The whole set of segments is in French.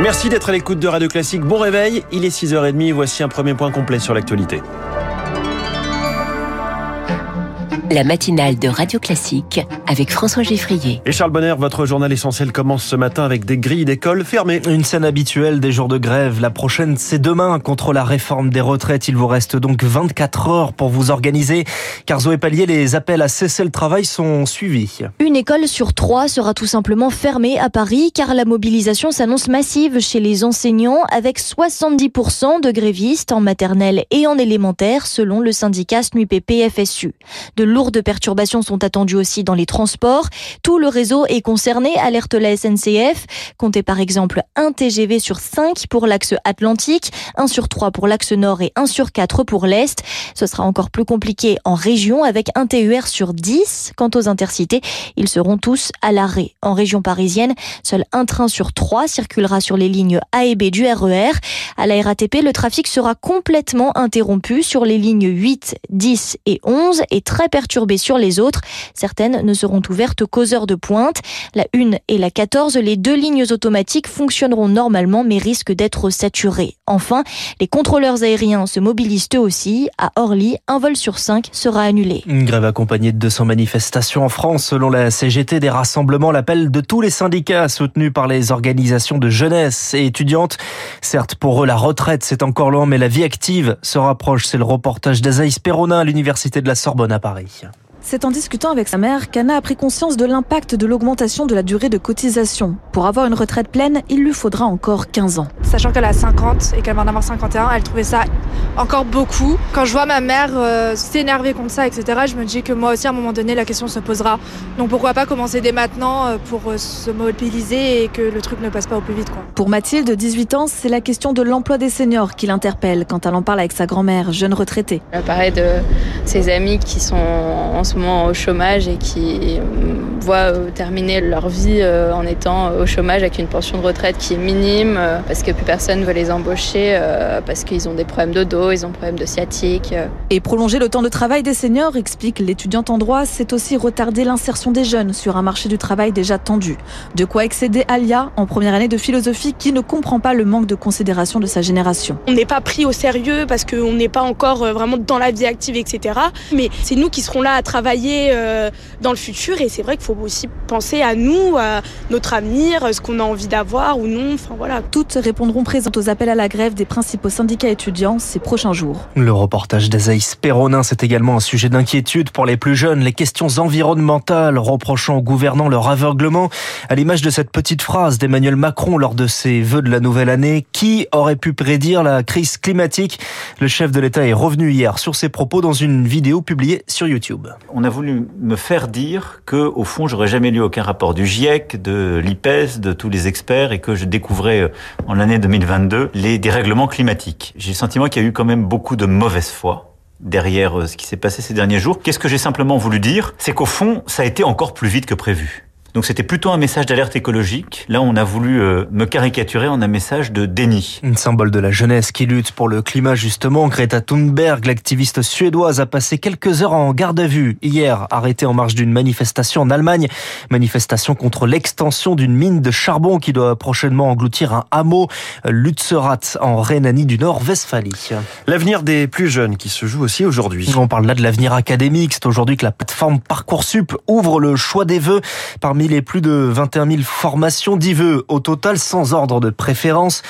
Merci d'être à l'écoute de Radio Classique. Bon réveil, il est 6h30. Voici un premier point complet sur l'actualité. La matinale de Radio Classique avec François Geffrier. Et Charles Bonner, votre journal essentiel commence ce matin avec des grilles d'école fermées. Une scène habituelle des jours de grève. La prochaine, c'est demain contre la réforme des retraites. Il vous reste donc 24 heures pour vous organiser. Car Zoé Pallier, les appels à cesser le travail sont suivis. Une école sur trois sera tout simplement fermée à Paris car la mobilisation s'annonce massive chez les enseignants avec 70% de grévistes en maternelle et en élémentaire selon le syndicat SNUPP FSU. De lourdes perturbations sont attendues aussi dans les transports. Tout le réseau est concerné, alerte la SNCF. Comptez par exemple un TGV sur 5 pour l'axe Atlantique, 1 sur 3 pour l'axe Nord et 1 sur 4 pour l'Est. Ce sera encore plus compliqué en région avec un TER sur 10. Quant aux intercités, ils seront tous à l'arrêt. En région parisienne, seul un train sur 3 circulera sur les lignes A et B du RER. À la RATP, le trafic sera complètement interrompu sur les lignes 8, 10 et 11 et très perturbé sur les autres. Certaines ne seront ouvertes qu'aux heures de pointe. La 1 et la 14, les deux lignes automatiques fonctionneront normalement mais risquent d'être saturées. Enfin, les contrôleurs aériens se mobilisent eux aussi. À Orly, un vol sur 5 sera annulé. Une grève accompagnée de 200 manifestations en France. Selon la CGT, des rassemblements, l'appel de tous les syndicats soutenus par les organisations de jeunesse et étudiantes. Certes, pour eux, la retraite, c'est encore loin, mais la vie active se rapproche. C'est le reportage d'Azaïs Perronin à l'Université de la Sorbonne à Paris. все. C'est en discutant avec sa mère qu'Anna a pris conscience de l'impact de l'augmentation de la durée de cotisation. Pour avoir une retraite pleine, il lui faudra encore 15 ans. Sachant qu'elle a 50 et qu'elle va en avoir 51, elle trouvait ça encore beaucoup. Quand je vois ma mère euh, s'énerver contre ça, etc., je me dis que moi aussi, à un moment donné, la question se posera. Donc pourquoi pas commencer dès maintenant euh, pour euh, se mobiliser et que le truc ne passe pas au plus vite. Quoi. Pour Mathilde, 18 ans, c'est la question de l'emploi des seniors qui l'interpelle quand elle en parle avec sa grand-mère, jeune retraitée. Elle de ses amis qui sont en ce moment au chômage et qui voient terminer leur vie en étant au chômage avec une pension de retraite qui est minime parce que plus personne veut les embaucher parce qu'ils ont des problèmes de dos, ils ont des problèmes de sciatique. Et prolonger le temps de travail des seniors, explique l'étudiante en droit, c'est aussi retarder l'insertion des jeunes sur un marché du travail déjà tendu. De quoi excéder Alia en première année de philosophie qui ne comprend pas le manque de considération de sa génération. On n'est pas pris au sérieux parce qu'on n'est pas encore vraiment dans la vie active, etc. Mais c'est nous qui serons là à travailler dans le futur et c'est vrai qu'il faut aussi penser à nous, à notre avenir, ce qu'on a envie d'avoir ou non. Enfin voilà. Toutes répondront présentes aux appels à la grève des principaux syndicats étudiants ces prochains jours. Le reportage d'Azaïs Perronin, c'est également un sujet d'inquiétude pour les plus jeunes, les questions environnementales reprochant aux gouvernants leur aveuglement, à l'image de cette petite phrase d'Emmanuel Macron lors de ses vœux de la nouvelle année. Qui aurait pu prédire la crise climatique? Le chef de l'État est revenu hier sur ses propos dans une vidéo publiée sur YouTube. On a voulu me faire dire que, au fond, j'aurais jamais lu aucun rapport du GIEC, de l'IPES, de tous les experts et que je découvrais en l'année 2022 les dérèglements climatiques. J'ai le sentiment qu'il y a eu quand même beaucoup de mauvaise foi derrière ce qui s'est passé ces derniers jours. Qu'est-ce que j'ai simplement voulu dire? C'est qu'au fond, ça a été encore plus vite que prévu. Donc c'était plutôt un message d'alerte écologique. Là, on a voulu me caricaturer en un message de déni. Un symbole de la jeunesse qui lutte pour le climat justement. Greta Thunberg, l'activiste suédoise, a passé quelques heures en garde à vue hier, arrêtée en marge d'une manifestation en Allemagne. Manifestation contre l'extension d'une mine de charbon qui doit prochainement engloutir un hameau, Lützerath, en Rhénanie du Nord-Westphalie. L'avenir des plus jeunes qui se joue aussi aujourd'hui. On parle là de l'avenir académique. C'est aujourd'hui que la plateforme Parcoursup ouvre le choix des vœux parmi les plus de 21 000 formations, 10 vœux au total sans ordre de préférence.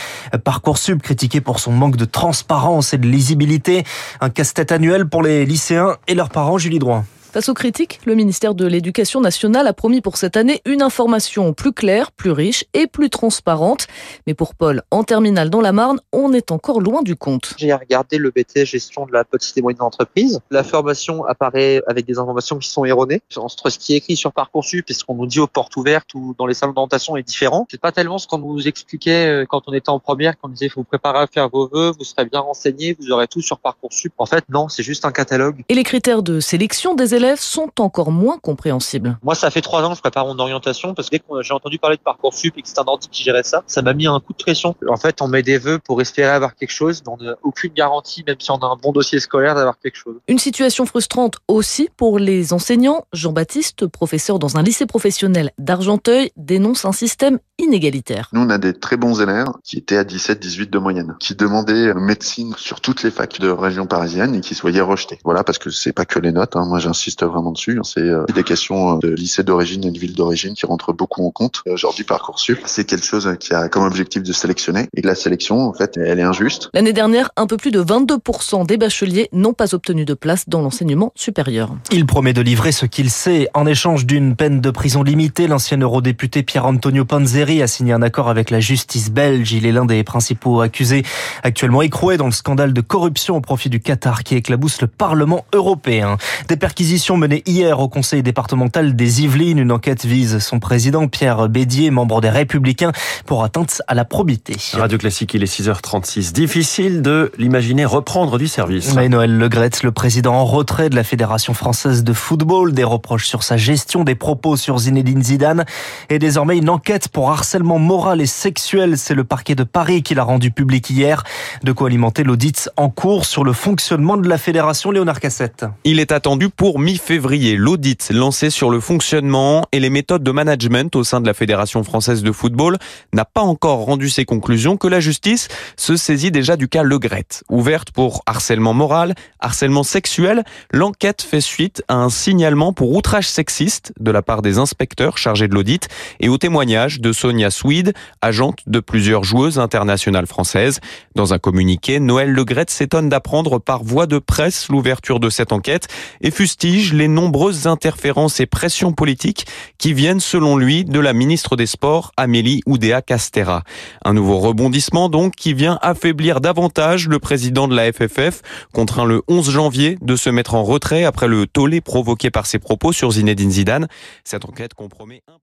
Parcoursup critiqué pour son manque de transparence et de lisibilité. Un casse-tête annuel pour les lycéens et leurs parents, Julie Droit. Face aux critiques, le ministère de l'Éducation nationale a promis pour cette année une information plus claire, plus riche et plus transparente. Mais pour Paul, en terminale dans la Marne, on est encore loin du compte. J'ai regardé le BT gestion de la petite et moyenne entreprise. La formation apparaît avec des informations qui sont erronées. Entre ce qui est écrit sur Parcoursup et ce qu'on nous dit aux portes ouvertes ou dans les salles d'orientation est différent. C'est pas tellement ce qu'on nous expliquait quand on était en première, qu'on disait faut vous préparer à faire vos vœux, vous serez bien renseigné, vous aurez tout sur Parcoursup. En fait, non, c'est juste un catalogue. Et les critères de sélection des élèves sont encore moins compréhensibles. Moi, ça fait trois ans que je prépare mon orientation parce que dès que j'ai entendu parler de Parcoursup et que c'est un ordi qui gérait ça, ça m'a mis un coup de pression. En fait, on met des vœux pour espérer avoir quelque chose, mais on n'a aucune garantie, même si on a un bon dossier scolaire, d'avoir quelque chose. Une situation frustrante aussi pour les enseignants. Jean-Baptiste, professeur dans un lycée professionnel d'Argenteuil, dénonce un système inégalitaire. Nous, on a des très bons élèves qui étaient à 17, 18 de moyenne, qui demandaient médecine sur toutes les facs de région parisienne et qui se voyaient rejetés. Voilà, parce que c'est pas que les notes. Hein. Moi, j'insiste vraiment dessus. C'est euh, des questions de lycée d'origine et de ville d'origine qui rentrent beaucoup en compte. Aujourd'hui, Parcoursup, c'est quelque chose qui a comme objectif de sélectionner. Et la sélection, en fait, elle est injuste. L'année dernière, un peu plus de 22% des bacheliers n'ont pas obtenu de place dans l'enseignement supérieur. Il promet de livrer ce qu'il sait. En échange d'une peine de prison limitée, l'ancien eurodéputé Pierre-Antonio Panzeri a signé un accord avec la justice belge. Il est l'un des principaux accusés actuellement écroué dans le scandale de corruption au profit du Qatar qui éclabousse le Parlement européen. Des perquisitions menées hier au conseil départemental des Yvelines. Une enquête vise son président Pierre Bédier, membre des Républicains, pour atteinte à la probité. Radio Classique, il est 6h36. Difficile de l'imaginer reprendre du service. Mais Noël Legrette, le président en retrait de la Fédération française de football, des reproches sur sa gestion, des propos sur Zinedine Zidane et désormais une enquête pour harcèlement moral et sexuel. C'est le parquet de Paris qui l'a rendu public hier. De quoi alimenter l'audit en cours sur le fonctionnement de la fédération Léonard Cassette. Il est attendu pour mi-février. L'audit lancé sur le fonctionnement et les méthodes de management au sein de la Fédération française de football n'a pas encore rendu ses conclusions que la justice se saisit déjà du cas Legrette. Ouverte pour harcèlement moral, harcèlement sexuel, l'enquête fait suite à un signalement pour outrage sexiste de la part des inspecteurs chargés de l'audit et au témoignage de Sonia Swede, agente de plusieurs joueuses internationales françaises. Dans un communiqué, Noël Legrette s'étonne d'apprendre par voie de presse l'ouverture de cette enquête et les nombreuses interférences et pressions politiques qui viennent, selon lui, de la ministre des Sports, Amélie Oudéa Castera. Un nouveau rebondissement, donc, qui vient affaiblir davantage le président de la FFF, contraint le 11 janvier de se mettre en retrait après le tollé provoqué par ses propos sur Zinedine Zidane. Cette enquête compromet un